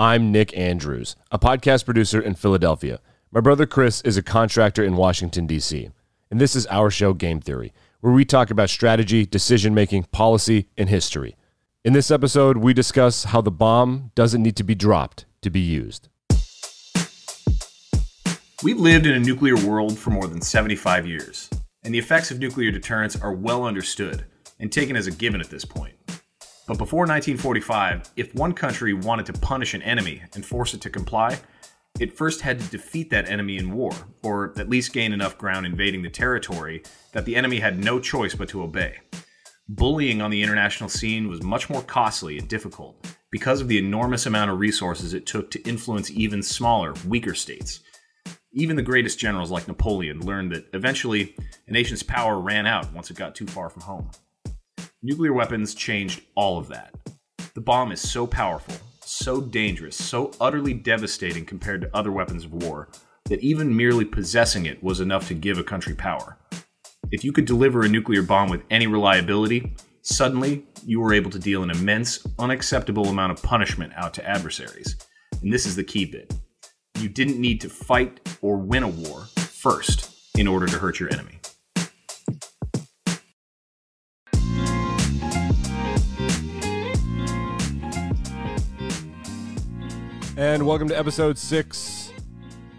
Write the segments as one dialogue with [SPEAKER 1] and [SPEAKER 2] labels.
[SPEAKER 1] I'm Nick Andrews, a podcast producer in Philadelphia. My brother Chris is a contractor in Washington, D.C. And this is our show, Game Theory, where we talk about strategy, decision making, policy, and history. In this episode, we discuss how the bomb doesn't need to be dropped to be used.
[SPEAKER 2] We've lived in a nuclear world for more than 75 years, and the effects of nuclear deterrence are well understood and taken as a given at this point. But before 1945, if one country wanted to punish an enemy and force it to comply, it first had to defeat that enemy in war, or at least gain enough ground invading the territory that the enemy had no choice but to obey. Bullying on the international scene was much more costly and difficult because of the enormous amount of resources it took to influence even smaller, weaker states. Even the greatest generals like Napoleon learned that eventually a nation's power ran out once it got too far from home. Nuclear weapons changed all of that. The bomb is so powerful, so dangerous, so utterly devastating compared to other weapons of war, that even merely possessing it was enough to give a country power. If you could deliver a nuclear bomb with any reliability, suddenly you were able to deal an immense, unacceptable amount of punishment out to adversaries. And this is the key bit. You didn't need to fight or win a war first in order to hurt your enemy.
[SPEAKER 1] And welcome to episode six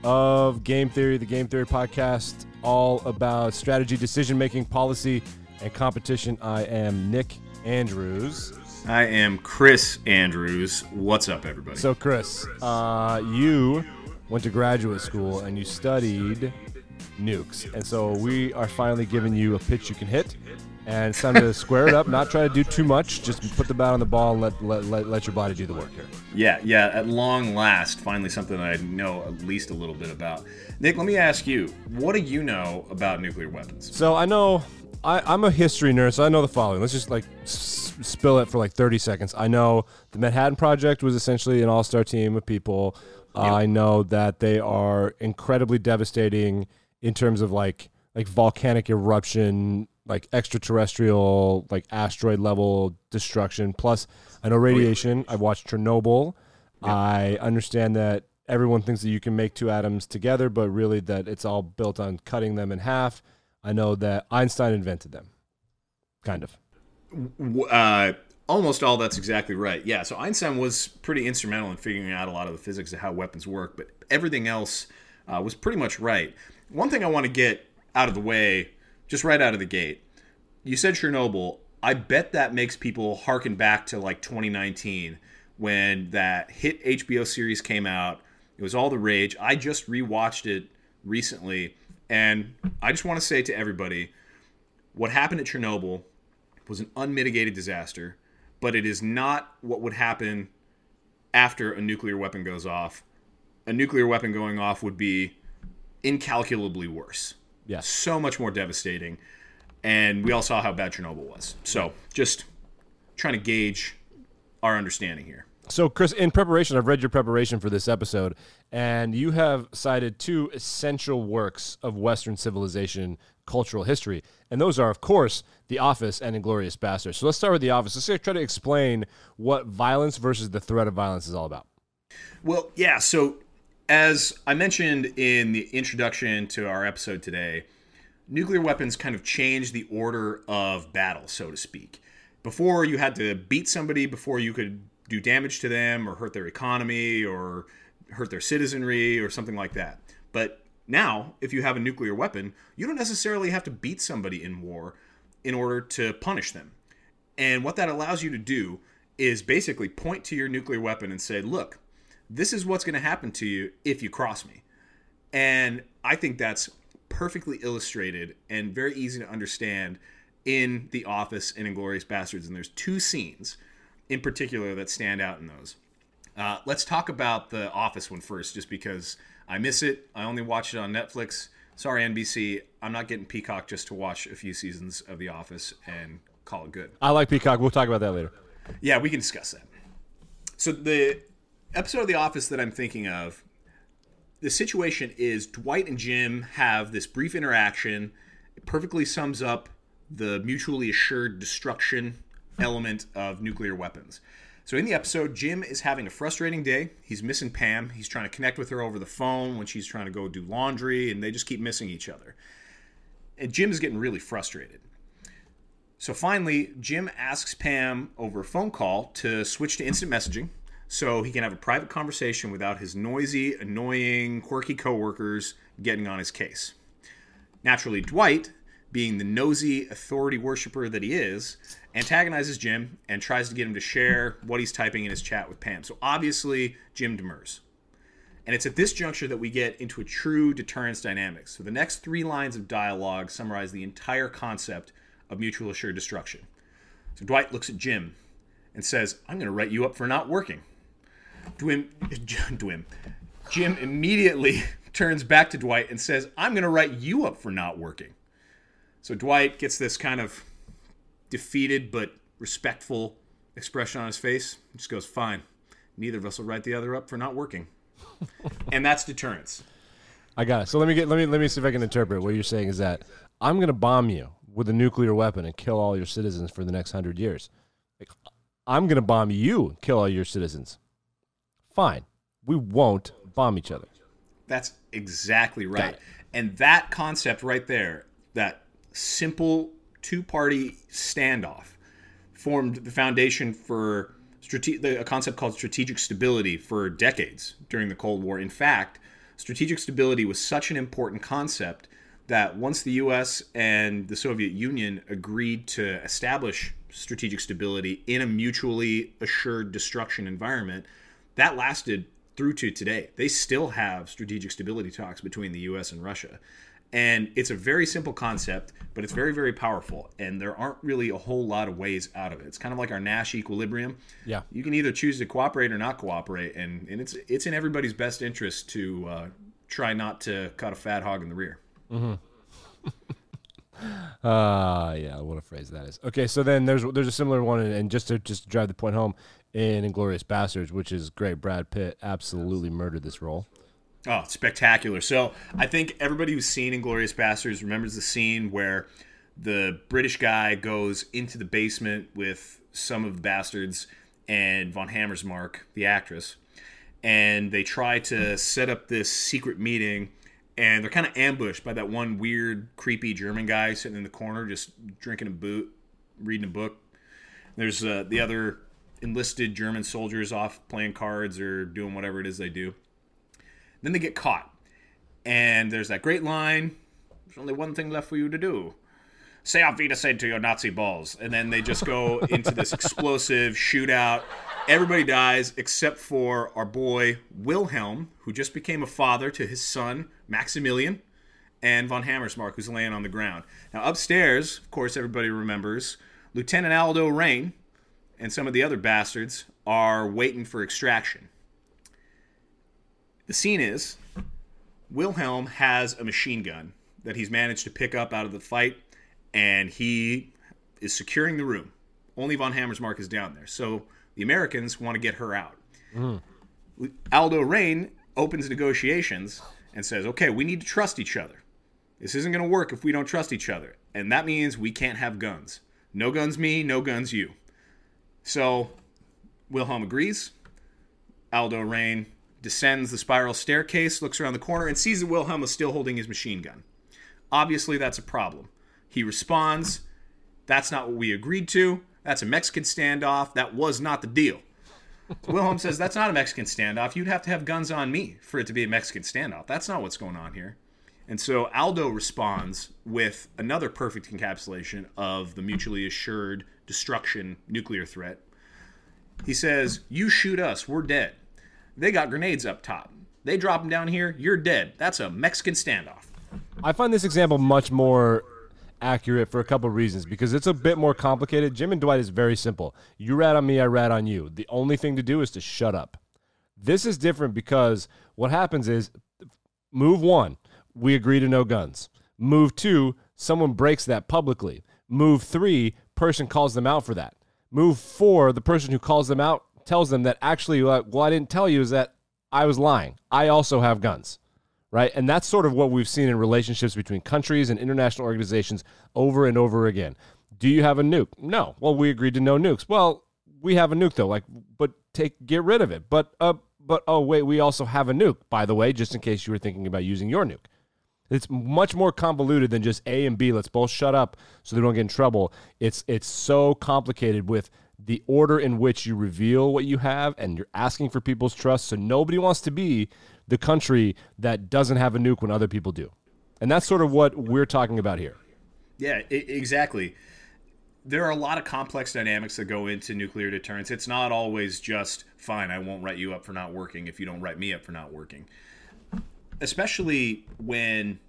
[SPEAKER 1] of Game Theory, the Game Theory podcast, all about strategy, decision making, policy, and competition. I am Nick Andrews.
[SPEAKER 2] I am Chris Andrews. What's up, everybody?
[SPEAKER 1] So, Chris, uh, you went to graduate school and you studied nukes. And so we are finally giving you a pitch you can hit. And it's time to square it up, not try to do too much. Just put the bat on the ball and let, let, let, let your body do the work here.
[SPEAKER 2] yeah, yeah, at long last, finally something I know at least a little bit about. Nick, let me ask you, what do you know about nuclear weapons?
[SPEAKER 1] So I know I, I'm a history nerd, so I know the following. Let's just like s- spill it for like 30 seconds. I know the Manhattan Project was essentially an all-star team of people. Uh, I know that they are incredibly devastating in terms of like like volcanic eruption, like extraterrestrial, like asteroid level destruction. Plus, I know radiation. I watched Chernobyl. I understand that everyone thinks that you can make two atoms together, but really that it's all built on cutting them in half. I know that Einstein invented them, kind of.
[SPEAKER 2] Uh, almost all that's exactly right. Yeah, so Einstein was pretty instrumental in figuring out a lot of the physics of how weapons work, but everything else uh, was pretty much right. One thing I want to get out of the way, just right out of the gate, you said Chernobyl. I bet that makes people harken back to like 2019 when that hit HBO series came out. It was all the rage. I just rewatched it recently, and I just want to say to everybody what happened at Chernobyl was an unmitigated disaster, but it is not what would happen after a nuclear weapon goes off. A nuclear weapon going off would be incalculably worse.
[SPEAKER 1] Yeah.
[SPEAKER 2] So much more devastating. And we all saw how bad Chernobyl was. So just trying to gauge our understanding here.
[SPEAKER 1] So, Chris, in preparation, I've read your preparation for this episode, and you have cited two essential works of Western civilization cultural history. And those are, of course, The Office and Inglourious Basterds. So let's start with The Office. Let's try to explain what violence versus the threat of violence is all about.
[SPEAKER 2] Well, yeah. So, as I mentioned in the introduction to our episode today, nuclear weapons kind of change the order of battle, so to speak. Before you had to beat somebody before you could do damage to them or hurt their economy or hurt their citizenry or something like that. But now, if you have a nuclear weapon, you don't necessarily have to beat somebody in war in order to punish them. And what that allows you to do is basically point to your nuclear weapon and say, look, this is what's going to happen to you if you cross me. And I think that's perfectly illustrated and very easy to understand in The Office and Inglourious Basterds. And there's two scenes in particular that stand out in those. Uh, let's talk about the Office one first, just because I miss it. I only watch it on Netflix. Sorry, NBC. I'm not getting Peacock just to watch a few seasons of The Office and call it good.
[SPEAKER 1] I like Peacock. We'll talk about that later.
[SPEAKER 2] Yeah, we can discuss that. So the episode of The Office that I'm thinking of, the situation is Dwight and Jim have this brief interaction. It perfectly sums up the mutually assured destruction element of nuclear weapons. So in the episode, Jim is having a frustrating day. He's missing Pam. He's trying to connect with her over the phone when she's trying to go do laundry, and they just keep missing each other. And Jim is getting really frustrated. So finally, Jim asks Pam over a phone call to switch to instant messaging so he can have a private conversation without his noisy, annoying, quirky coworkers getting on his case. Naturally, Dwight, being the nosy authority worshiper that he is, antagonizes Jim and tries to get him to share what he's typing in his chat with Pam. So obviously, Jim demurs. And it's at this juncture that we get into a true deterrence dynamic. So the next three lines of dialogue summarize the entire concept of mutual assured destruction. So Dwight looks at Jim and says, I'm going to write you up for not working. Dwim, Dwim, Jim immediately turns back to Dwight and says, I'm going to write you up for not working. So Dwight gets this kind of defeated but respectful expression on his face. He just goes, Fine. Neither of us will write the other up for not working. and that's deterrence.
[SPEAKER 1] I got it. So let me get let me let me see if I can interpret what you're saying is that I'm going to bomb you with a nuclear weapon and kill all your citizens for the next 100 years. Like I'm going to bomb you, kill all your citizens. Fine. We won't bomb each other.
[SPEAKER 2] That's exactly right. And that concept right there, that simple two party standoff, formed the foundation for strate- a concept called strategic stability for decades during the Cold War. In fact, strategic stability was such an important concept that once the US and the Soviet Union agreed to establish strategic stability in a mutually assured destruction environment, that lasted through to today. They still have strategic stability talks between the US and Russia. And it's a very simple concept, but it's very, very powerful. And there aren't really a whole lot of ways out of it. It's kind of like our Nash equilibrium.
[SPEAKER 1] Yeah.
[SPEAKER 2] You can either choose to cooperate or not cooperate. And, and it's, it's in everybody's best interest to uh, try not to cut a fat hog in the rear.
[SPEAKER 1] Mm-hmm. Uh yeah, what a phrase that is. Okay, so then there's there's a similar one, and just to just to drive the point home in Inglourious Basterds, which is great. Brad Pitt absolutely murdered this role.
[SPEAKER 2] Oh, spectacular! So I think everybody who's seen Inglourious Basterds remembers the scene where the British guy goes into the basement with some of the bastards and von Hammersmark, the actress, and they try to set up this secret meeting. And they're kind of ambushed by that one weird, creepy German guy sitting in the corner, just drinking a boot, reading a book. There's uh, the other enlisted German soldiers off playing cards or doing whatever it is they do. Then they get caught. And there's that great line there's only one thing left for you to do. Say auf Wiedersehen to your Nazi balls. And then they just go into this explosive shootout. Everybody dies except for our boy Wilhelm, who just became a father to his son Maximilian, and von Hammersmark, who's laying on the ground. Now, upstairs, of course, everybody remembers, Lieutenant Aldo Raine and some of the other bastards are waiting for extraction. The scene is Wilhelm has a machine gun that he's managed to pick up out of the fight, and he is securing the room. Only von Hammersmark is down there. So the Americans want to get her out. Mm. Aldo Raine opens negotiations and says, okay, we need to trust each other. This isn't going to work if we don't trust each other. And that means we can't have guns. No guns me, no guns you. So Wilhelm agrees. Aldo Raine descends the spiral staircase, looks around the corner, and sees that Wilhelm is still holding his machine gun. Obviously, that's a problem. He responds, That's not what we agreed to. That's a Mexican standoff. That was not the deal. Wilhelm says, That's not a Mexican standoff. You'd have to have guns on me for it to be a Mexican standoff. That's not what's going on here. And so Aldo responds with another perfect encapsulation of the mutually assured destruction nuclear threat. He says, You shoot us, we're dead. They got grenades up top. They drop them down here, you're dead. That's a Mexican standoff.
[SPEAKER 1] I find this example much more accurate for a couple reasons because it's a bit more complicated. Jim and Dwight is very simple. You rat on me, I rat on you. The only thing to do is to shut up. This is different because what happens is move one, we agree to no guns. Move two, someone breaks that publicly. Move three, person calls them out for that. Move four, the person who calls them out tells them that actually, well, I didn't tell you is that I was lying. I also have guns right? And that's sort of what we've seen in relationships between countries and international organizations over and over again. Do you have a nuke? No. Well, we agreed to no nukes. Well, we have a nuke though. Like, but take get rid of it. But uh, but oh wait, we also have a nuke. By the way, just in case you were thinking about using your nuke. It's much more convoluted than just A and B. Let's both shut up so they don't get in trouble. It's it's so complicated with the order in which you reveal what you have and you're asking for people's trust. So nobody wants to be the country that doesn't have a nuke when other people do. And that's sort of what we're talking about here.
[SPEAKER 2] Yeah, I- exactly. There are a lot of complex dynamics that go into nuclear deterrence. It's not always just fine, I won't write you up for not working if you don't write me up for not working especially when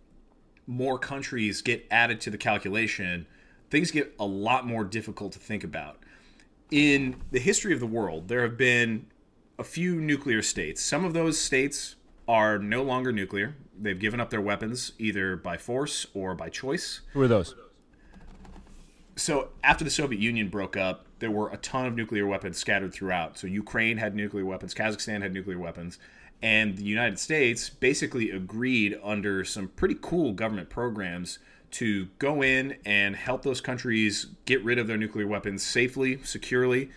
[SPEAKER 2] more countries get added to the calculation, things get a lot more difficult to think about. In the history of the world, there have been a few nuclear states. Some of those states are no longer nuclear. They've given up their weapons either by force or by choice.
[SPEAKER 1] Who are those?
[SPEAKER 2] So, after the Soviet Union broke up, there were a ton of nuclear weapons scattered throughout. So, Ukraine had nuclear weapons, Kazakhstan had nuclear weapons and the United States basically agreed under some pretty cool government programs to go in and help those countries get rid of their nuclear weapons safely, securely.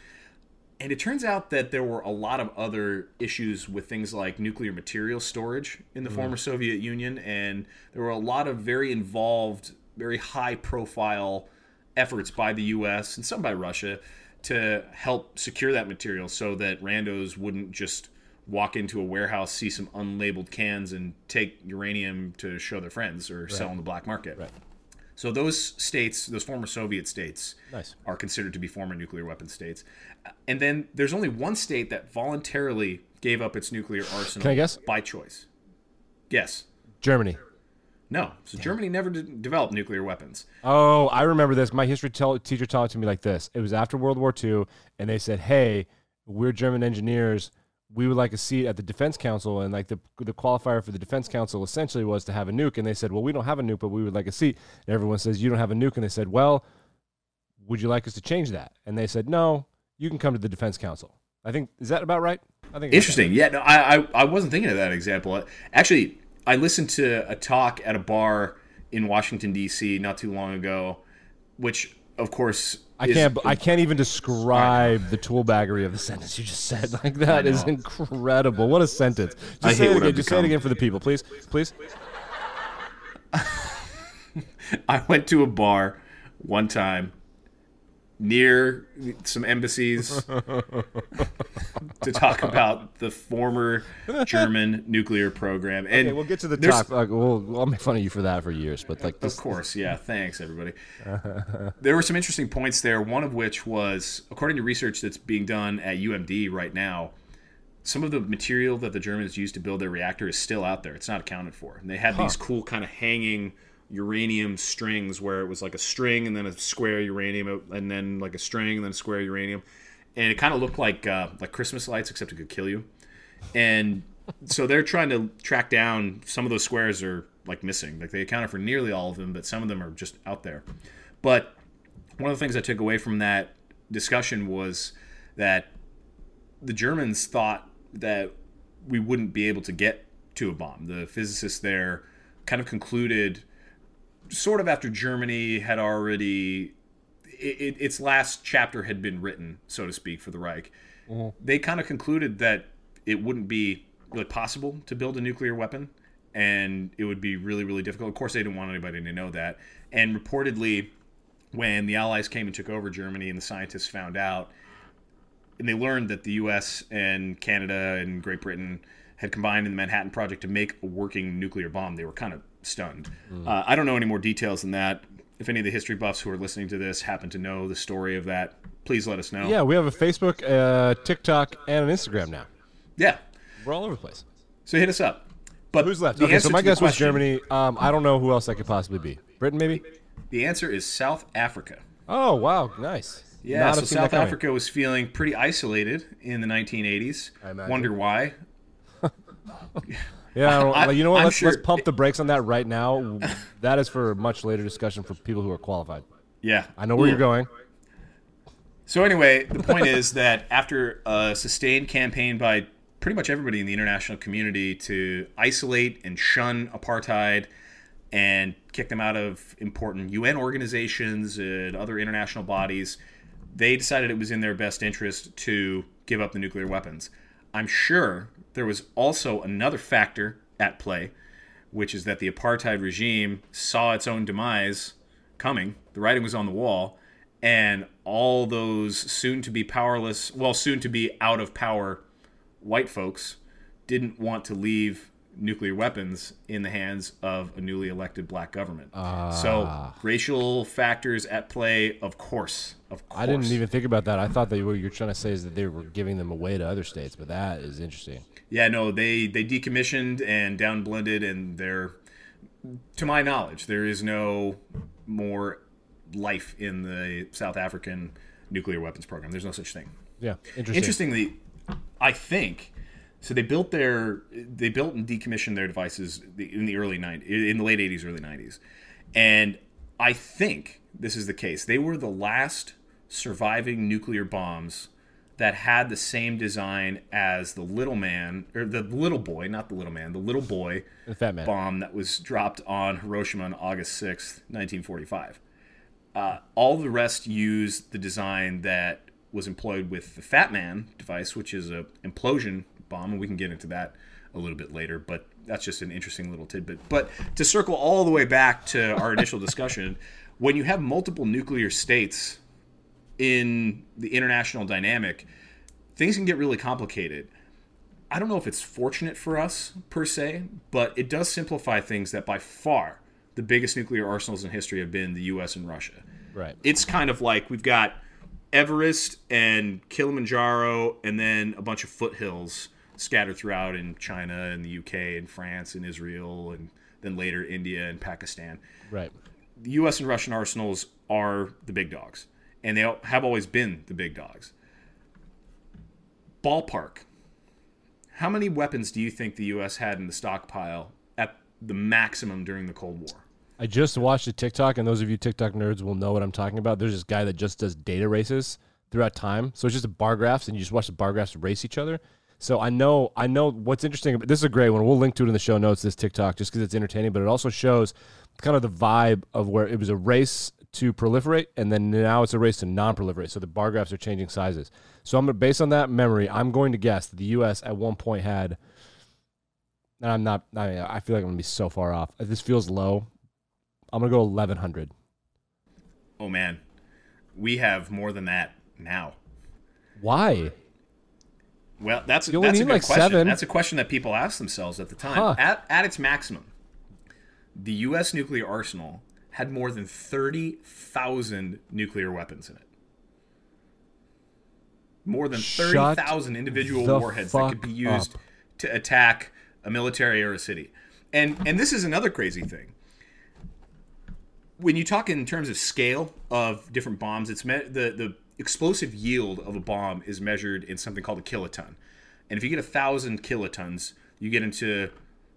[SPEAKER 2] And it turns out that there were a lot of other issues with things like nuclear material storage in the mm. former Soviet Union. And there were a lot of very involved, very high profile efforts by the US and some by Russia to help secure that material so that randos wouldn't just walk into a warehouse, see some unlabeled cans, and take uranium to show their friends or right. sell on the black market.
[SPEAKER 1] Right.
[SPEAKER 2] So those states, those former Soviet states,
[SPEAKER 1] nice.
[SPEAKER 2] are considered to be former nuclear weapon states. And then there's only one state that voluntarily gave up its nuclear arsenal
[SPEAKER 1] Can I guess?
[SPEAKER 2] by choice. Yes.
[SPEAKER 1] Germany.
[SPEAKER 2] No. So Damn. Germany never developed nuclear weapons.
[SPEAKER 1] Oh, I remember this. My history tell- teacher taught it to me like this. It was after World War II, and they said, "Hey, we're German engineers we would like a seat at the defense council and like the the qualifier for the defense council essentially was to have a nuke and they said well we don't have a nuke but we would like a seat and everyone says you don't have a nuke and they said well would you like us to change that? And they said no you can come to the defense council. I think is that about right? I think
[SPEAKER 2] interesting. yeah no, I, I i wasn't thinking of that example. Actually i listened to a talk at a bar in washington d.c not too long ago which of course
[SPEAKER 1] I can't. I can't even describe the toolbaggery of the sentence you just said. Like that is incredible. What a sentence! Just
[SPEAKER 2] I
[SPEAKER 1] say
[SPEAKER 2] it
[SPEAKER 1] again. Just say it again for the people, please. Please.
[SPEAKER 2] I went to a bar one time near some embassies to talk about the former German nuclear program. And
[SPEAKER 1] okay, we'll get to the top. Like, we'll, I'll make fun of you for that for years, but like,
[SPEAKER 2] this, of course, yeah. Thanks, everybody. there were some interesting points there. One of which was, according to research that's being done at UMD right now, some of the material that the Germans used to build their reactor is still out there. It's not accounted for. And they had huh. these cool kind of hanging uranium strings where it was like a string and then a square uranium and then like a string and then a square uranium. And it kind of looked like uh, like christmas lights except it could kill you. And so they're trying to track down some of those squares are like missing. Like they accounted for nearly all of them but some of them are just out there. But one of the things i took away from that discussion was that the germans thought that we wouldn't be able to get to a bomb. The physicists there kind of concluded sort of after Germany had already it, it, its last chapter had been written, so to speak, for the Reich. Mm-hmm. They kind of concluded that it wouldn't be really possible to build a nuclear weapon, and it would be really, really difficult. Of course, they didn't want anybody to know that. And reportedly, when the Allies came and took over Germany, and the scientists found out, and they learned that the U.S. and Canada and Great Britain had combined in the Manhattan Project to make a working nuclear bomb, they were kind of stunned. Mm. Uh, I don't know any more details than that. If any of the history buffs who are listening to this happen to know the story of that, please let us know.
[SPEAKER 1] Yeah, we have a Facebook, uh, TikTok, and an Instagram now.
[SPEAKER 2] Yeah,
[SPEAKER 1] we're all over the place.
[SPEAKER 2] So hit us up. But
[SPEAKER 1] who's left? Okay, so my guess was Germany. Um, I don't know who else that could possibly be. Britain, maybe.
[SPEAKER 2] The answer is South Africa.
[SPEAKER 1] Oh wow, nice.
[SPEAKER 2] Yeah, Not so South Africa was feeling pretty isolated in the 1980s. I imagine. Wonder why?
[SPEAKER 1] Yeah, I, you know what? Let's, sure let's pump the brakes on that right now. that is for a much later discussion for people who are qualified.
[SPEAKER 2] Yeah,
[SPEAKER 1] I know where Ooh. you're going.
[SPEAKER 2] So anyway, the point is that after a sustained campaign by pretty much everybody in the international community to isolate and shun apartheid and kick them out of important UN organizations and other international bodies, they decided it was in their best interest to give up the nuclear weapons. I'm sure there was also another factor at play, which is that the apartheid regime saw its own demise coming. The writing was on the wall, and all those soon to be powerless, well, soon to be out of power white folks didn't want to leave nuclear weapons in the hands of a newly elected black government.
[SPEAKER 1] Ah.
[SPEAKER 2] So racial factors at play, of course, of course.
[SPEAKER 1] I didn't even think about that. I thought that what you're trying to say is that they were giving them away to other states, but that is interesting.
[SPEAKER 2] Yeah, no, they they decommissioned and down blended, and they're, to my knowledge, there is no more life in the South African nuclear weapons program. There's no such thing.
[SPEAKER 1] Yeah, interesting.
[SPEAKER 2] Interestingly, I think so. They built their they built and decommissioned their devices in the early 90s, in the late 80s, early 90s, and I think this is the case. They were the last surviving nuclear bombs that had the same design as the little man or the little boy, not the little man, the little boy
[SPEAKER 1] The fat man.
[SPEAKER 2] bomb that was dropped on Hiroshima on August 6th, 1945. Uh, all the rest used the design that was employed with the Fat Man device, which is a implosion bomb, and we can get into that a little bit later. But that's just an interesting little tidbit. But to circle all the way back to our initial discussion, when you have multiple nuclear states in the international dynamic, things can get really complicated. I don't know if it's fortunate for us per se, but it does simplify things that by far the biggest nuclear arsenals in history have been the US and Russia.
[SPEAKER 1] Right.
[SPEAKER 2] It's kind of like we've got Everest and Kilimanjaro and then a bunch of foothills scattered throughout in China and the UK and France and Israel and then later India and Pakistan
[SPEAKER 1] Right.
[SPEAKER 2] the U.S. and Russian arsenals are the big dogs, and they have always been the big dogs. Ballpark. How many weapons do you think the U.S. had in the stockpile at the maximum during the Cold War?
[SPEAKER 1] I just watched a TikTok, and those of you TikTok nerds will know what I'm talking about. There's this guy that just does data races throughout time. So it's just a bar graphs, and you just watch the bar graphs race each other. So I know, I know what's interesting. About this is a great one. We'll link to it in the show notes. This TikTok, just because it's entertaining, but it also shows kind of the vibe of where it was a race to proliferate, and then now it's a race to non-proliferate. So the bar graphs are changing sizes. So I'm based on that memory, I'm going to guess that the U.S. at one point had. And I'm not. I, mean, I feel like I'm gonna be so far off. This feels low. I'm gonna go 1100.
[SPEAKER 2] Oh man, we have more than that now.
[SPEAKER 1] Why?
[SPEAKER 2] Well, that's
[SPEAKER 1] You
[SPEAKER 2] that's a good
[SPEAKER 1] like
[SPEAKER 2] question.
[SPEAKER 1] seven.
[SPEAKER 2] That's a question that people ask themselves at the time.
[SPEAKER 1] Huh.
[SPEAKER 2] At at its maximum, the U.S. nuclear arsenal had more than thirty thousand nuclear weapons in it. More than thirty thousand individual warheads that could be used
[SPEAKER 1] up.
[SPEAKER 2] to attack a military or a city. And and this is another crazy thing. When you talk in terms of scale of different bombs, it's me- the the explosive yield of a bomb is measured in something called a kiloton. And if you get a thousand kilotons, you get into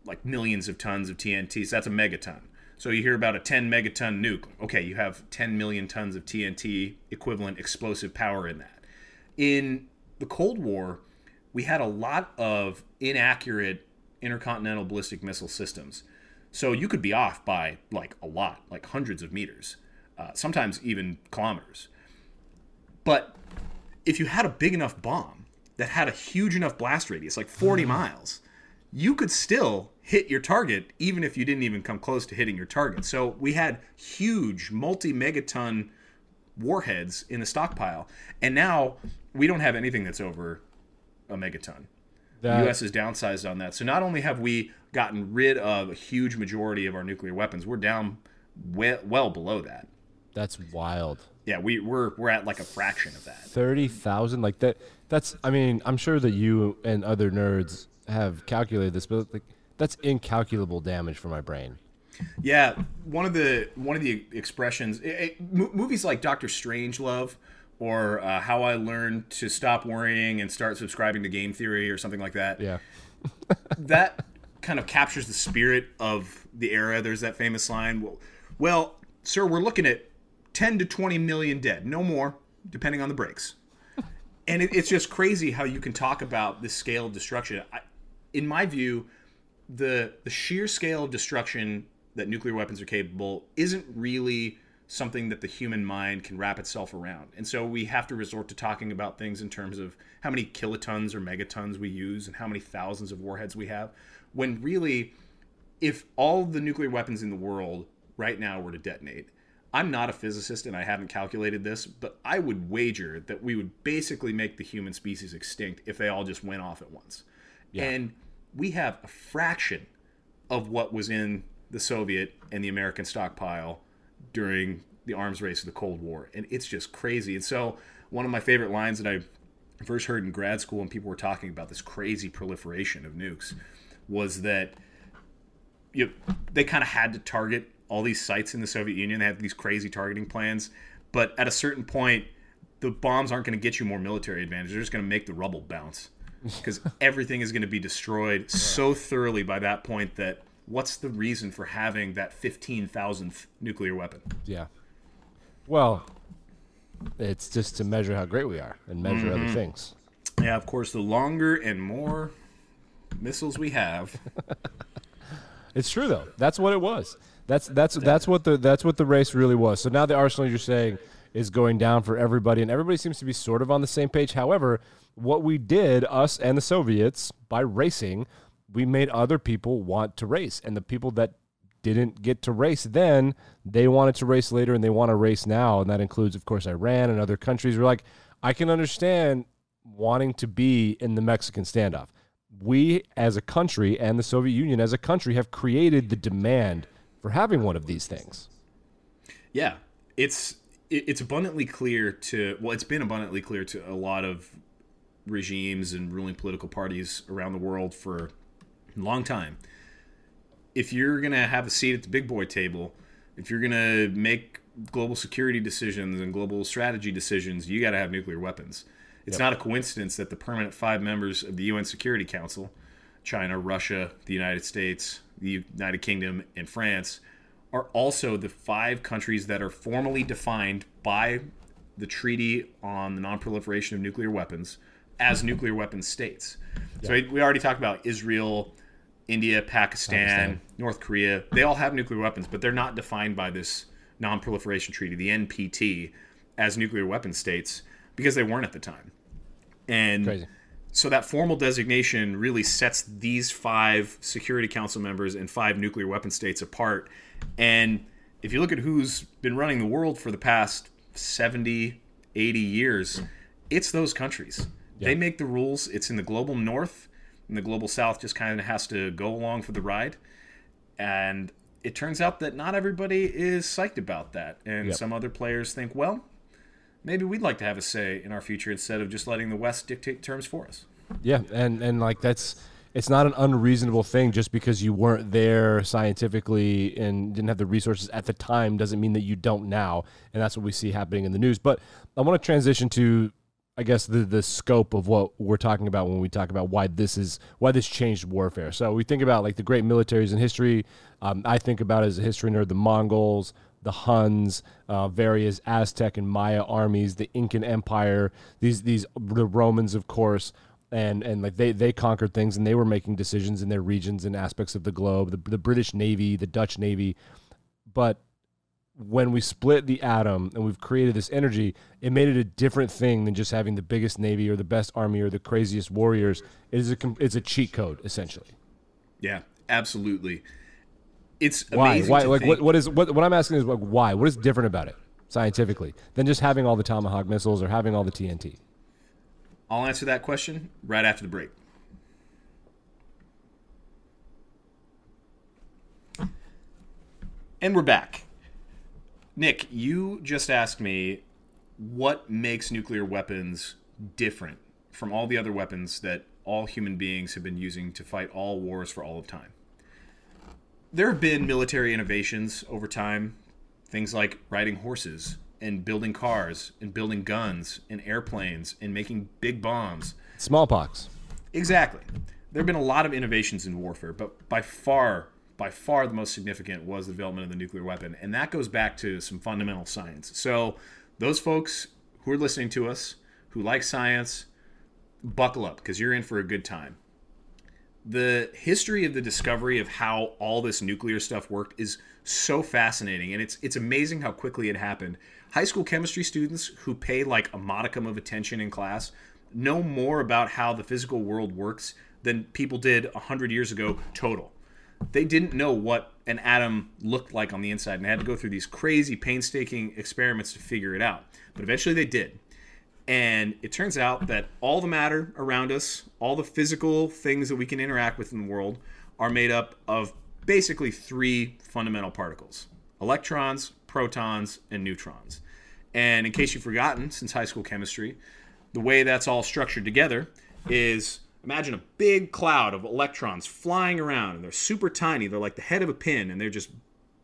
[SPEAKER 2] like millions of tons of TNT. So that's a megaton. So you hear about a 10 megaton nuke. Okay, you have 10 million tons of TNT equivalent explosive power in that. In the Cold War, we had a lot of inaccurate intercontinental ballistic missile systems. So you could be off by like a lot, like hundreds of meters, uh, sometimes even kilometers. But if you had a big enough bomb that had a huge enough blast radius, like 40 mm-hmm. miles, you could still hit your target even if you didn't even come close to hitting your target. So we had huge multi megaton warheads in the stockpile. And now we don't have anything that's over a megaton.
[SPEAKER 1] That,
[SPEAKER 2] the U.S. is downsized on that. So not only have we gotten rid of a huge majority of our nuclear weapons, we're down well, well below that.
[SPEAKER 1] That's wild.
[SPEAKER 2] Yeah, we, we're we're at like a fraction of that.
[SPEAKER 1] Thirty thousand, like that. That's. I mean, I'm sure that you and other nerds have calculated this, but like that's incalculable damage for my brain.
[SPEAKER 2] Yeah, one of the one of the expressions, it, it, mo- movies like Doctor Strangelove or uh, How I Learned to Stop Worrying and Start Subscribing to Game Theory or something like that.
[SPEAKER 1] Yeah.
[SPEAKER 2] that kind of captures the spirit of the era. There's that famous line, well, well, sir, we're looking at 10 to 20 million dead, no more, depending on the breaks. and it, it's just crazy how you can talk about this scale of destruction. I, in my view, the the sheer scale of destruction that nuclear weapons are capable isn't really something that the human mind can wrap itself around. And so we have to resort to talking about things in terms of how many kilotons or megatons we use and how many thousands of warheads we have, when really, if all the nuclear weapons in the world right now were to detonate, I'm not a physicist and I haven't calculated this, but I would wager that we would basically make the human species extinct if they all just went off at once. Yeah. And we have a fraction of what was in the Soviet and the American stockpile during the arms race of the Cold War. And it's just crazy. And so, one of my favorite lines that I first heard in grad school when people were talking about this crazy proliferation of nukes was that you know, they kind of had to target all these sites in the Soviet Union. They had these crazy targeting plans. But at a certain point, the bombs aren't going to get you more military advantage. They're just going to make the rubble bounce because everything is going to be destroyed so thoroughly by that point that what's the reason for having that 15,000th nuclear weapon?
[SPEAKER 1] Yeah. Well, it's just to measure how great we are and measure mm-hmm. other things.
[SPEAKER 2] Yeah, of course, the longer and more missiles we have.
[SPEAKER 1] it's true though. That's what it was. That's that's that's what the that's what the race really was. So now the arsenal you're saying is going down for everybody and everybody seems to be sort of on the same page. However, what we did us and the Soviets by racing we made other people want to race. And the people that didn't get to race then, they wanted to race later and they want to race now. And that includes, of course, Iran and other countries. We're like, I can understand wanting to be in the Mexican standoff. We, as a country, and the Soviet Union as a country, have created the demand for having one of these things.
[SPEAKER 2] Yeah, it's it's abundantly clear to well, it's been abundantly clear to a lot of regimes and ruling political parties around the world for a long time. If you're to have a seat at the big boy table, if you're to make global security decisions and global strategy decisions, you got to have nuclear weapons. It's yep. not a coincidence that the permanent five members of the UN Security Council China, Russia, the United States, the United Kingdom, and France are also the five countries that are formally defined by the Treaty on the Nonproliferation of Nuclear Weapons as nuclear weapons states. So we already talked about Israel, India, Pakistan, Pakistan, North Korea, they all have nuclear weapons, but they're not defined by this non-proliferation treaty, the NPT, as nuclear weapon states because they weren't at the time. And Crazy. so that formal designation really sets these five Security Council members and five nuclear weapon states apart. And if you look at who's been running the world for the past 70, 80 years, it's those countries. They make the rules. It's in the global north and the global south just kind of has to go along for the ride. And it turns out that not everybody is psyched about that. And yep. some other players think, well, maybe we'd like to have a say in our future instead of just letting the West dictate terms for us.
[SPEAKER 1] Yeah, and and like that's it's not an unreasonable thing just because you weren't there scientifically and didn't have the resources at the time doesn't mean that you don't now. And that's what we see happening in the news. But I want to transition to I guess the the scope of what we're talking about when we talk about why this is why this changed warfare. So we think about like the great militaries in history. Um, I think about as a history nerd the Mongols, the Huns, uh, various Aztec and Maya armies, the Incan Empire, these these the Romans, of course, and and like they they conquered things and they were making decisions in their regions and aspects of the globe. The, the British Navy, the Dutch Navy, but when we split the atom and we've created this energy, it made it a different thing than just having the biggest navy or the best army or the craziest warriors. It is a it's a cheat code essentially.
[SPEAKER 2] Yeah, absolutely. It's
[SPEAKER 1] why why like
[SPEAKER 2] think.
[SPEAKER 1] what what is what what I'm asking is like why what is different about it scientifically than just having all the tomahawk missiles or having all the TNT.
[SPEAKER 2] I'll answer that question right after the break. And we're back. Nick, you just asked me what makes nuclear weapons different from all the other weapons that all human beings have been using to fight all wars for all of time. There have been military innovations over time, things like riding horses and building cars and building guns and airplanes and making big bombs.
[SPEAKER 1] Smallpox.
[SPEAKER 2] Exactly. There have been a lot of innovations in warfare, but by far by far the most significant was the development of the nuclear weapon. And that goes back to some fundamental science. So, those folks who are listening to us, who like science, buckle up because you're in for a good time. The history of the discovery of how all this nuclear stuff worked is so fascinating and it's it's amazing how quickly it happened. High school chemistry students who pay like a modicum of attention in class know more about how the physical world works than people did 100 years ago total. They didn't know what an atom looked like on the inside and they had to go through these crazy painstaking experiments to figure it out. But eventually they did. And it turns out that all the matter around us, all the physical things that we can interact with in the world, are made up of basically three fundamental particles electrons, protons, and neutrons. And in case you've forgotten, since high school chemistry, the way that's all structured together is imagine a big cloud of electrons flying around, and they're super tiny. They're like the head of a pin, and they're just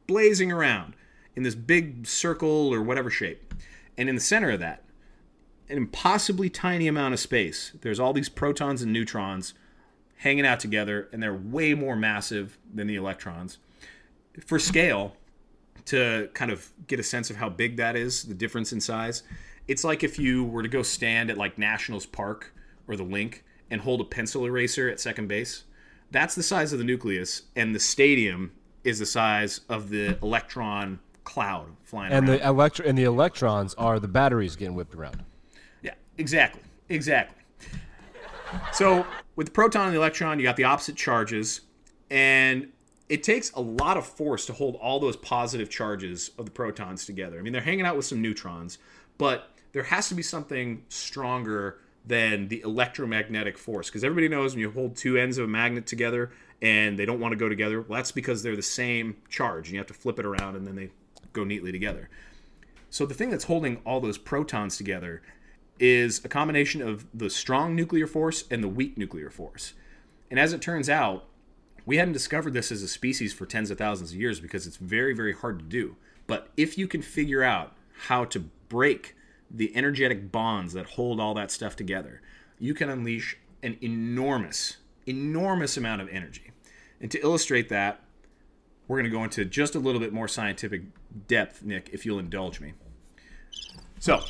[SPEAKER 2] blazing around in this big circle or whatever shape. And in the center of that, an impossibly tiny amount of space. There's all these protons and neutrons hanging out together, and they're way more massive than the electrons. For scale, to kind of get a sense of how big that is, the difference in size, it's like if you were to go stand at like Nationals Park or the Linc and hold a pencil eraser at second base. That's the size of the nucleus, and the stadium is the size of the electron cloud flying
[SPEAKER 1] and
[SPEAKER 2] around.
[SPEAKER 1] the electro and the electrons are the batteries getting whipped around.
[SPEAKER 2] Exactly. Exactly. So with the proton and the electron, you got the opposite charges, and it takes a lot of force to hold all those positive charges of the protons together. I mean, they're hanging out with some neutrons, but there has to be something stronger than the electromagnetic force. Because everybody knows when you hold two ends of a magnet together and they don't want to go together, well, that's because they're the same charge, and you have to flip it around, and then they go neatly together. So the thing that's holding all those protons together is a combination of the strong nuclear force and the weak nuclear force. And as it turns out, we hadn't discovered this as a species for tens of thousands of years because it's very, very hard to do. But if you can figure out how to break the energetic bonds that hold all that stuff together, you can unleash an enormous, enormous amount of energy. And to illustrate that, we're going to go into just a little bit more scientific depth, Nick, if you'll indulge me. So,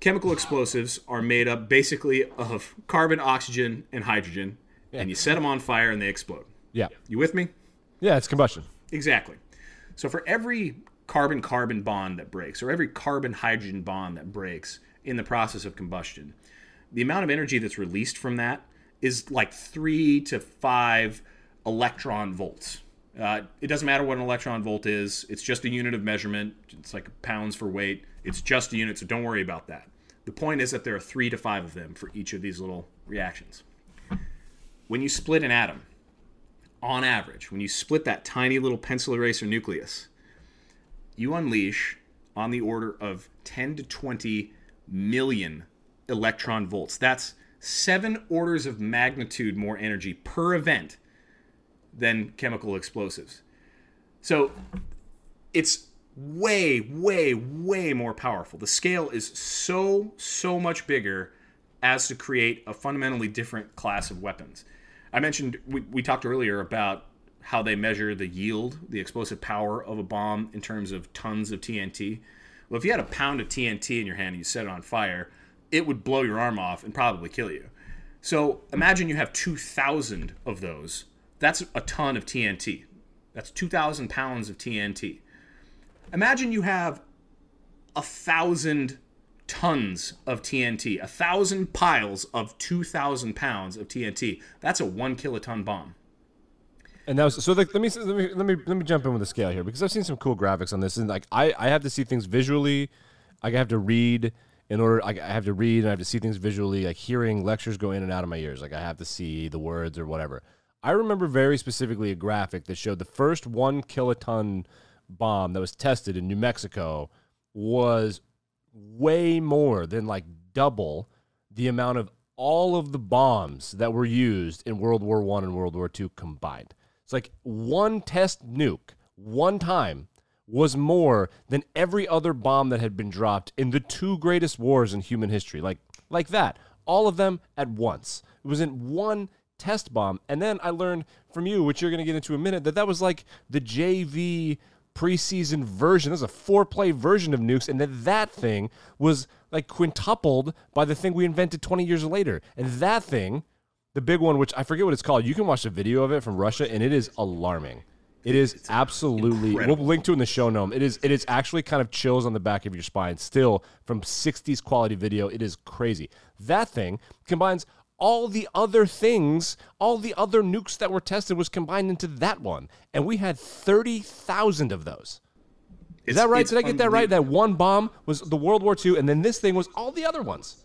[SPEAKER 2] chemical explosives are made up basically of carbon, oxygen, and hydrogen, and you set them on fire and they explode.
[SPEAKER 1] Yeah.
[SPEAKER 2] You with me?
[SPEAKER 1] Yeah, it's combustion.
[SPEAKER 2] Exactly. So for every carbon carbon bond that breaks, or every carbon hydrogen bond that breaks in the process of combustion, the amount of energy that's released from that is like three to five electron volts. Uh, it doesn't matter what an electron volt is, it's just a unit of measurement. It's like pounds for weight. It's just a unit, so don't worry about that. The point is that there are three to five of them for each of these little reactions. When you split an atom, on average, when you split that tiny little pencil eraser nucleus, you unleash on the order of 10 to 20 million electron volts. That's seven orders of magnitude more energy per event than chemical explosives. So it's way, way, way more powerful. The scale is so, so much bigger as to create a fundamentally different class of weapons. I mentioned, we, we talked earlier about how they measure the yield, the explosive power of a bomb in terms of tons of TNT. Well, if you had a pound of TNT in your hand and you set it on fire, it would blow your arm off and probably kill you. So imagine you have 2,000 of those. That's a ton of TNT. That's 2,000 pounds of TNT. Imagine you have a thousand tons of TNT, a thousand piles of 2,000 pounds of TNT. That's a one kiloton bomb.
[SPEAKER 1] And that was so. Like, let me let me let me let me jump in with the scale here because I've seen some cool graphics on this, and like I I have to see things visually. I have to read in order. Like, I have to read and I have to see things visually. Like hearing lectures go in and out of my ears. Like I have to see the words or whatever. I remember very specifically a graphic that showed the first one kiloton bomb that was tested in New Mexico was way more than like double the amount of all of the bombs that were used in World War One and World War Two combined. It's like one test nuke, one time, was more than every other bomb that had been dropped in the two greatest wars in human history. Like like that. All of them at once. It was in one test bomb. And then I learned from you, which you're going to get into in a minute, that that was like the JV preseason version. This is a four play version of nukes, and that that thing was like quintupled by the thing we invented 20 years later. And that thing, the big one, which I forget what it's called. You can watch a video of it from Russia, and it is alarming. It is it's absolutely. Incredible. We'll link to it in the show note. It is. It is actually kind of chills on the back of your spine. Still from '60s quality video. It is crazy. That thing combines all the other things, all the other nukes that were tested was combined into that one, and we had thirty thousand of those. Is that right? Did I get that right? That one bomb was the World War II, and then this thing was all the other ones.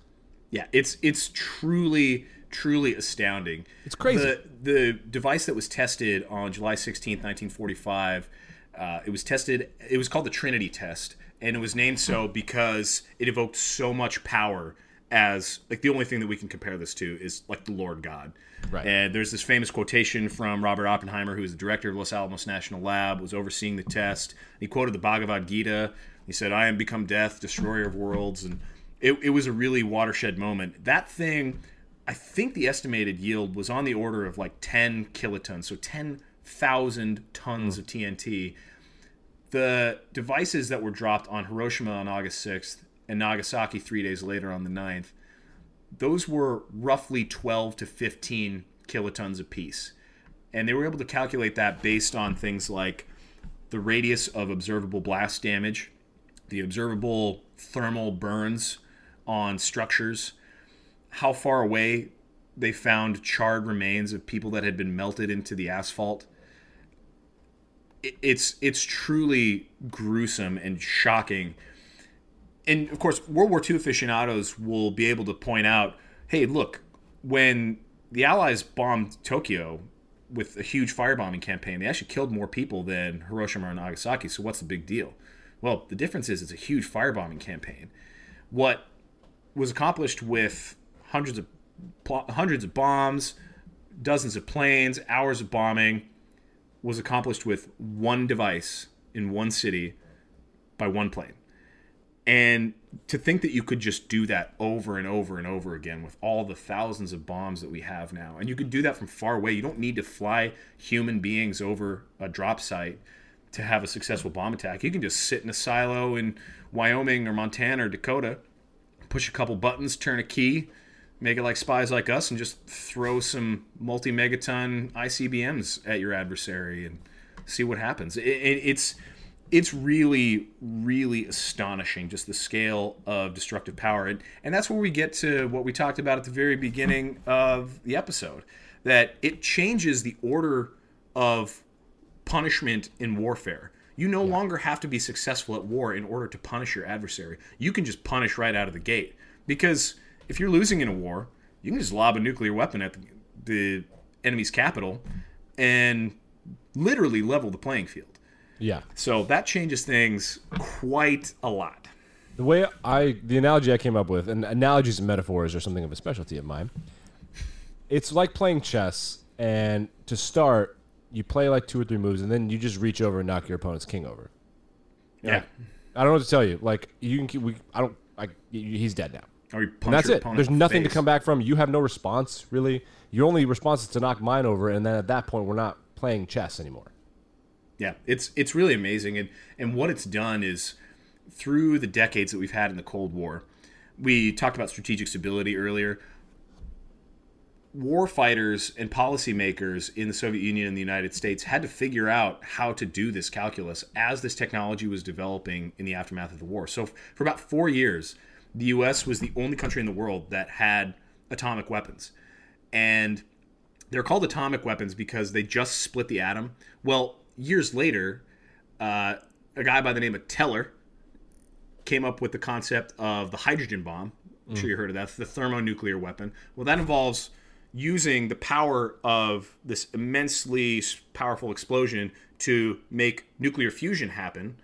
[SPEAKER 2] Yeah, it's it's truly truly astounding.
[SPEAKER 1] It's crazy.
[SPEAKER 2] The, the device that was tested on July 16th, 1945, uh, it was tested, it was called the Trinity test, and it was named so because it evoked so much power as like the only thing that we can compare this to is like the Lord God. Right. And there's this famous quotation from Robert Oppenheimer, who is the director of Los Alamos National Lab, was overseeing the test. He quoted the Bhagavad Gita. He said, "I am become death, destroyer of worlds," and it, it was a really watershed moment. That thing I think the estimated yield was on the order of like 10 kilotons, so 10,000 tons mm. of TNT. The devices that were dropped on Hiroshima on August 6th and Nagasaki three days later on the 9th, those were roughly 12 to 15 kilotons apiece. And they were able to calculate that based on things like the radius of observable blast damage, the observable thermal burns on structures how far away they found charred remains of people that had been melted into the asphalt. It's it's truly gruesome and shocking. And of course, World War II aficionados will be able to point out, hey, look, when the Allies bombed Tokyo with a huge firebombing campaign, they actually killed more people than Hiroshima and Nagasaki. So what's the big deal? Well, the difference is it's a huge firebombing campaign. What was accomplished with hundreds of hundreds of bombs, dozens of planes, hours of bombing was accomplished with one device in one city by one plane. And to think that you could just do that over and over and over again with all the thousands of bombs that we have now, and you could do that from far away. You don't need to fly human beings over a drop site to have a successful bomb attack. You can just sit in a silo in Wyoming or Montana or Dakota, push a couple buttons, turn a key, make it like spies like us and just throw some multi megaton ICBMs at your adversary and see what happens. It, it, it's it's really really astonishing just the scale of destructive power and, and that's where we get to what we talked about at the very beginning of the episode that it changes the order of punishment in warfare you no yeah. longer have to be successful at war in order to punish your adversary you can just punish right out of the gate because if you're losing in a war, you can just lob a nuclear weapon at the, the enemy's capital and literally level the playing field.
[SPEAKER 1] Yeah.
[SPEAKER 2] So that changes things quite a lot.
[SPEAKER 1] The way I, the analogy I came up with, and analogies and metaphors are something of a specialty of mine. It's like playing chess, and to start, you play like two or three moves, and then you just reach over and knock your opponent's king over.
[SPEAKER 2] Yeah.
[SPEAKER 1] I don't know what to tell you. Like you can keep. We, I don't. I, he's dead now. Or that's it. There's nothing
[SPEAKER 2] face.
[SPEAKER 1] to come back from. You have no response, really. Your only response is to knock mine over, and then at that point, we're not playing chess anymore.
[SPEAKER 2] Yeah, it's it's really amazing, and and what it's done is through the decades that we've had in the Cold War. We talked about strategic stability earlier. War fighters and policymakers in the Soviet Union and the United States had to figure out how to do this calculus as this technology was developing in the aftermath of the war. So, for about four years, the US was the only country in the world that had atomic weapons. And they're called atomic weapons because they just split the atom. Well, years later, uh, a guy by the name of Teller came up with the concept of the hydrogen bomb. I'm mm. sure you heard of that, the thermonuclear weapon. Well, that involves using the power of this immensely powerful explosion to make nuclear fusion happen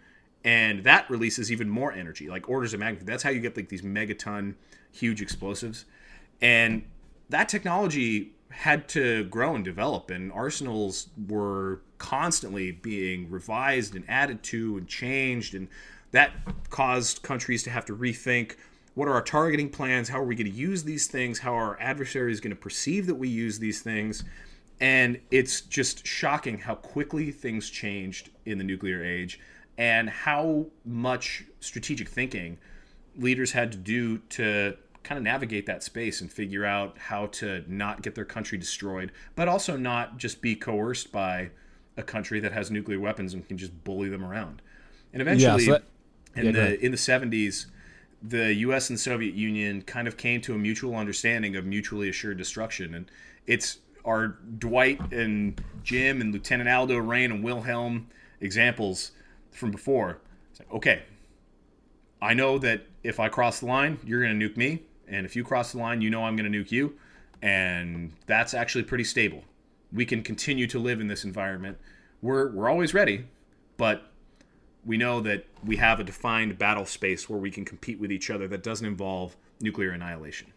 [SPEAKER 2] and that releases even more energy, like orders of magnitude. That's how you get like these megaton, huge explosives, and that technology had to grow and develop, and arsenals were constantly being revised and added to and changed, and that caused countries to have to rethink what are our targeting plans, how are we going to use these things, how are our adversaries going to perceive that we use these things. And it's just shocking how quickly things changed in the nuclear age and how much strategic thinking leaders had to do to kind of navigate that space and figure out how to not get their country destroyed, but also not just be coerced by a country that has nuclear weapons and can just bully them around. And eventually, yeah, so that, in yeah, the in the seventies, the U.S. and Soviet Union kind of came to a mutual understanding of mutually assured destruction, and it's our Dwight and Jim and Lieutenant Aldo Raine and Wilhelm examples from before. It's like, okay, I know that if I cross the line, you're going to nuke me. And if you cross the line, you know I'm going to nuke you. And that's actually pretty stable. We can continue to live in this environment. We're, we're always ready, but we know that we have a defined battle space where we can compete with each other that doesn't involve nuclear annihilation.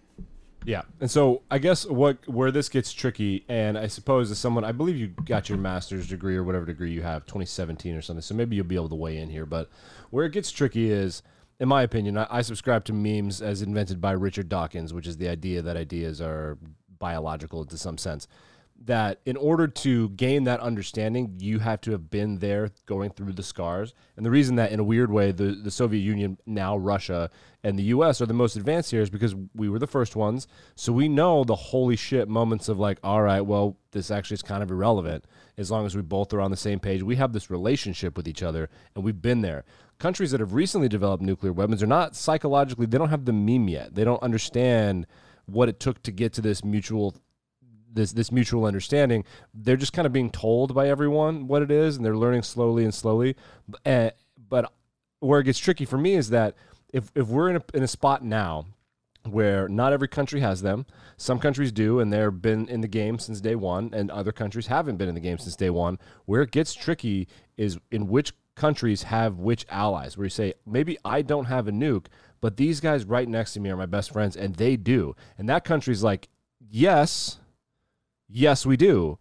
[SPEAKER 1] Yeah, and so I guess what where this gets tricky, and I suppose as someone, I believe you got your master's degree or whatever degree you have, 2017 or something. So maybe you'll be able to weigh in here. But where it gets tricky is in my opinion, I, I subscribe to memes as invented by Richard Dawkins, which is the idea that ideas are biological to some sense. That in order to gain that understanding, you have to have been there going through the scars. And the reason that, in a weird way, the, the Soviet Union, now Russia, and the US are the most advanced here is because we were the first ones. So we know the holy shit moments of like, all right, well, this actually is kind of irrelevant as long as we both are on the same page. We have this relationship with each other and we've been there countries that have recently developed nuclear weapons are not psychologically they don't have the meme yet they don't understand what it took to get to this mutual this this mutual understanding they're just kind of being told by everyone what it is and they're learning slowly and slowly uh, but where it gets tricky for me is that if, if we're in a, in a spot now where not every country has them. Some countries do, and they've been in the game since day one, and other countries haven't been in the game since day one. Where it gets tricky is in which countries have which allies, where you say, maybe I don't have a nuke, but these guys right next to me are my best friends, and they do. And that country's like, yes, yes, we do.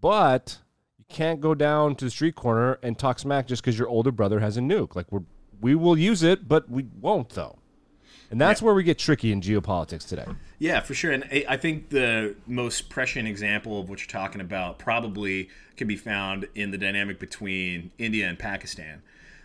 [SPEAKER 1] But you can't go down to the street corner and talk smack just because your older brother has a nuke. Like, we're, we will use it, but we won't, though. And that's yeah. where we get tricky in geopolitics today.
[SPEAKER 2] Yeah, for sure. And I think the most prescient example of what you're talking about probably can be found in the dynamic between India and Pakistan.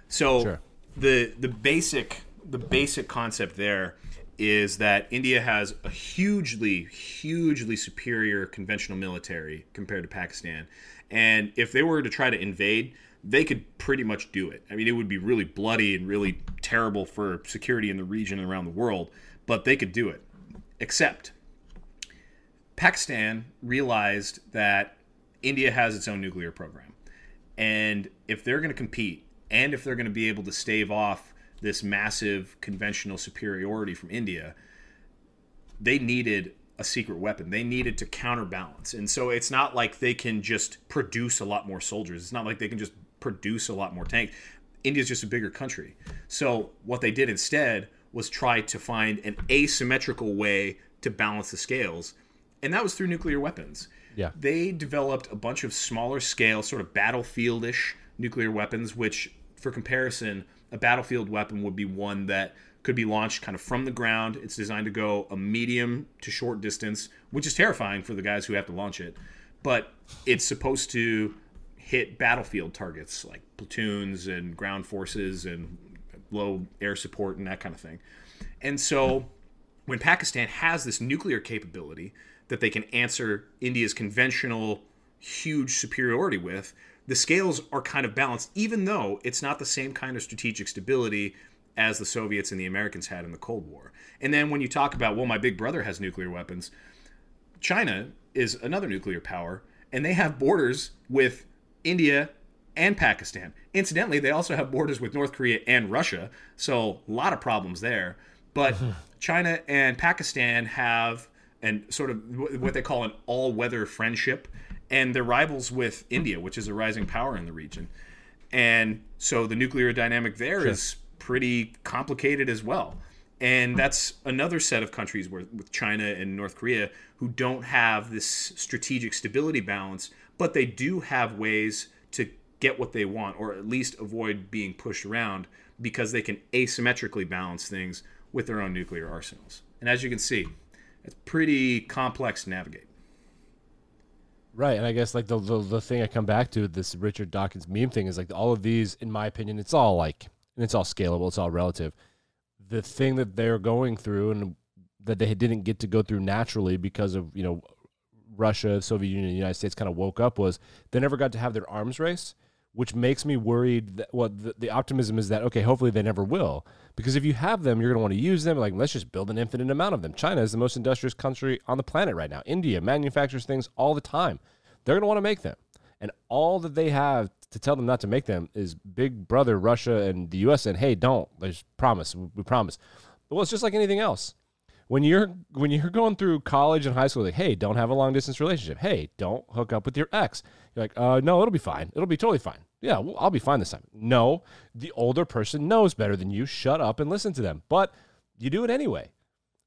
[SPEAKER 2] So sure. the the basic the basic concept there is that India has a hugely hugely superior conventional military compared to Pakistan. And if they were to try to invade, they could pretty much do it. I mean, it would be really bloody and really terrible for security in the region and around the world, but they could do it. Except Pakistan realized that India has its own nuclear program. And if they're going to compete and if they're going to be able to stave off this massive conventional superiority from India, they needed a secret weapon. They needed to counterbalance. And so it's not like they can just produce a lot more soldiers. It's not like they can just produce a lot more tanks. India's just a bigger country. So what they did instead was try to find an asymmetrical way to balance the scales, and that was through nuclear weapons.
[SPEAKER 1] Yeah.
[SPEAKER 2] They developed a bunch of smaller scale, sort of battlefieldish nuclear weapons, which, for comparison, a battlefield weapon would be one that could be launched kind of from the ground. It's designed to go a medium to short distance, which is terrifying for the guys who have to launch it. But it's supposed to hit battlefield targets like platoons and ground forces and low air support and that kind of thing. And so when Pakistan has this nuclear capability that they can answer India's conventional huge superiority with, the scales are kind of balanced, even though it's not the same kind of strategic stability as the Soviets and the Americans had in the Cold War. And then when you talk about, well, my big brother has nuclear weapons, China is another nuclear power, and they have borders with India, and Pakistan. Incidentally, they also have borders with North Korea and Russia, so a lot of problems there. But China and Pakistan have and sort of what they call an all-weather friendship, and they're rivals with India, which is a rising power in the region. And so the nuclear dynamic there sure. is pretty complicated as well. And that's another set of countries where, with China and North Korea who don't have this strategic stability balance but they do have ways to get what they want or at least avoid being pushed around because they can asymmetrically balance things with their own nuclear arsenals. And as you can see, it's pretty complex to navigate.
[SPEAKER 1] Right, and I guess like the, the, the thing I come back to this Richard Dawkins meme thing is like all of these, in my opinion, it's all like and it's all scalable, it's all relative. The thing that they're going through and that they didn't get to go through naturally because of you know Russia, Soviet Union, United States kind of woke up was they never got to have their arms race, which makes me worried. That, well, the, the optimism is that okay, hopefully they never will, because if you have them, you're going to want to use them. Like let's just build an infinite amount of them. China is the most industrious country on the planet right now. India manufactures things all the time. They're going to want to make them, and all that they have to tell them not to make them is Big Brother, Russia, and the U.S. And hey, don't. There's promise. We promise. Well, it's just like anything else when you're when you're going through college and high school, like, hey, don't have a long distance relationship. Hey, don't hook up with your ex. You're like, uh, no, it'll be fine. It'll be totally fine. Yeah, well, I'll be fine this time. No, the older person knows better than you. Shut up and listen to them. But you do it anyway.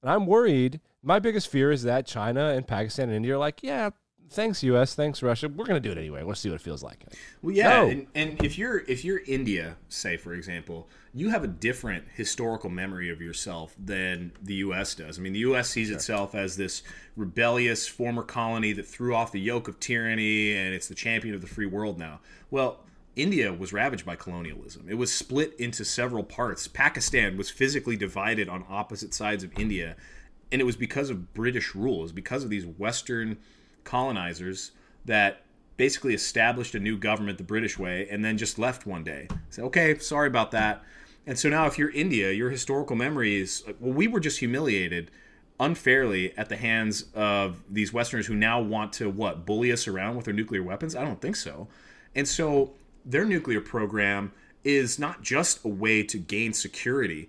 [SPEAKER 1] And I'm worried. My biggest fear is that China and Pakistan and India are like, yeah, thanks U.S., thanks Russia. We're gonna do it anyway. Let's see what it feels like.
[SPEAKER 2] Well, yeah, no. and, and if you're if you're India, say for example, you have a different historical memory of yourself than the U.S. does. I mean, the U.S. sees sure. itself as this rebellious former colony that threw off the yoke of tyranny, and it's the champion of the free world now. Well. India was ravaged by colonialism. It was split into several parts. Pakistan was physically divided on opposite sides of India, and it was because of British rule. It was because of these Western colonizers that basically established a new government the British way and then just left one day. Say, okay, sorry about that. And so now, if you're India, your historical memory is well, we were just humiliated unfairly at the hands of these Westerners who now want to what bully us around with their nuclear weapons. I don't think so. And so their nuclear program is not just a way to gain security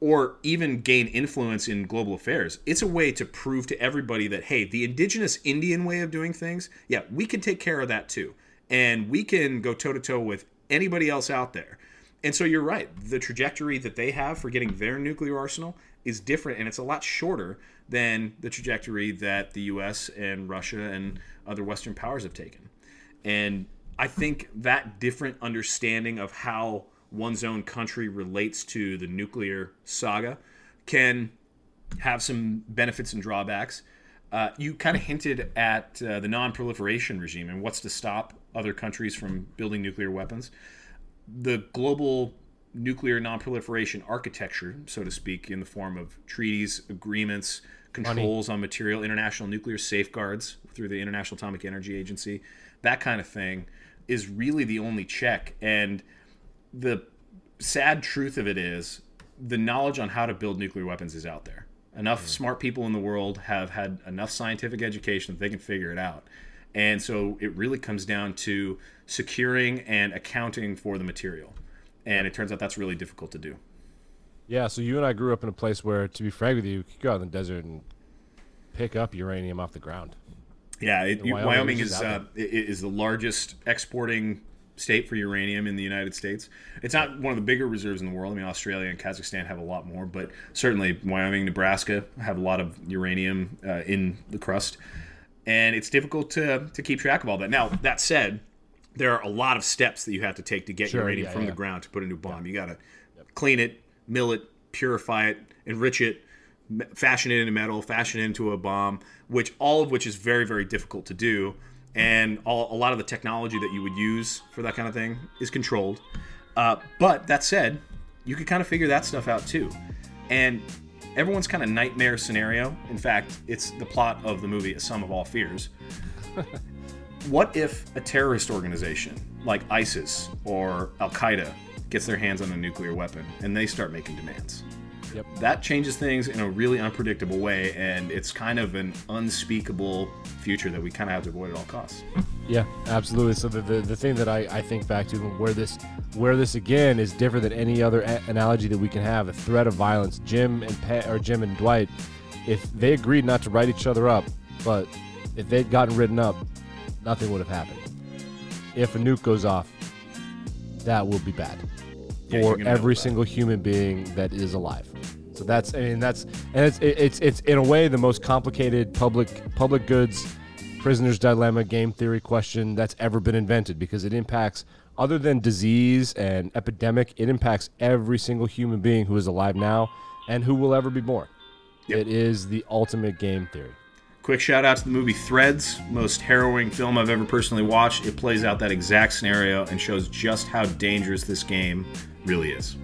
[SPEAKER 2] or even gain influence in global affairs. It's a way to prove to everybody that, hey, the indigenous Indian way of doing things, yeah, we can take care of that too. And we can go toe to toe with anybody else out there. And so you're right. The trajectory that they have for getting their nuclear arsenal is different, and it's a lot shorter than the trajectory that the US and Russia and other Western powers have taken. And I think that different understanding of how one's own country relates to the nuclear saga can have some benefits and drawbacks. Uh, you kind of hinted at uh, the non-proliferation regime and what's to stop other countries from building nuclear weapons. The global nuclear non-proliferation architecture, so to speak, in the form of treaties, agreements, controls Money. on material, international nuclear safeguards through the International Atomic Energy Agency, that kind of thing, is really the only check. And the sad truth of it is the knowledge on how to build nuclear weapons is out there. Enough mm-hmm. smart people in the world have had enough scientific education that they can figure it out. And so it really comes down to securing and accounting for the material. And it turns out that's really difficult to do.
[SPEAKER 1] Yeah, so you and I grew up in a place where, to be frank with you, you could go out in the desert and pick up uranium off the ground.
[SPEAKER 2] Yeah, it, Wyoming, Wyoming is uh, is the largest exporting state for uranium in the United States. It's not one of the bigger reserves in the world. I mean, Australia and Kazakhstan have a lot more, but certainly Wyoming, Nebraska have a lot of uranium uh, in the crust, and it's difficult to to keep track of all that. Now, that said, there are a lot of steps that you have to take to get sure, uranium yeah, from yeah. the ground to put a new bomb. You got to yep. clean it, mill it, purify it, enrich it, fashion it into metal, fashion it into a bomb, which all of which is very very difficult to do and all, a lot of the technology that you would use for that kind of thing is controlled. Uh, but that said, you could kind of figure that stuff out too. And everyone's kind of nightmare scenario. In fact, it's the plot of the movie A Sum of All Fears. what if a terrorist organization like ISIS or Al Qaeda gets their hands on a nuclear weapon and they start making demands? Yep. That changes things in a really unpredictable way, and it's kind of an unspeakable future that we kind of have to avoid at all costs.
[SPEAKER 1] Yeah, absolutely. So the, the, the thing that I, I think back to where this where this again is different than any other a- analogy that we can have. The threat of violence. Jim and Pe- or Jim and Dwight, if they agreed not to write each other up, but if they'd gotten written up, nothing would have happened. If a nuke goes off, that will be bad yeah, for every single human being that is alive. So that's I mean that's and it's it's it's in a way the most complicated public public goods prisoner's dilemma game theory question that's ever been invented because it impacts other than disease and epidemic it impacts every single human being who is alive now and who will ever be born. Yep. It is the ultimate game theory.
[SPEAKER 2] Quick shout out to the movie Threads, most harrowing film I've ever personally watched. It plays out that exact scenario and shows just how dangerous this game really is.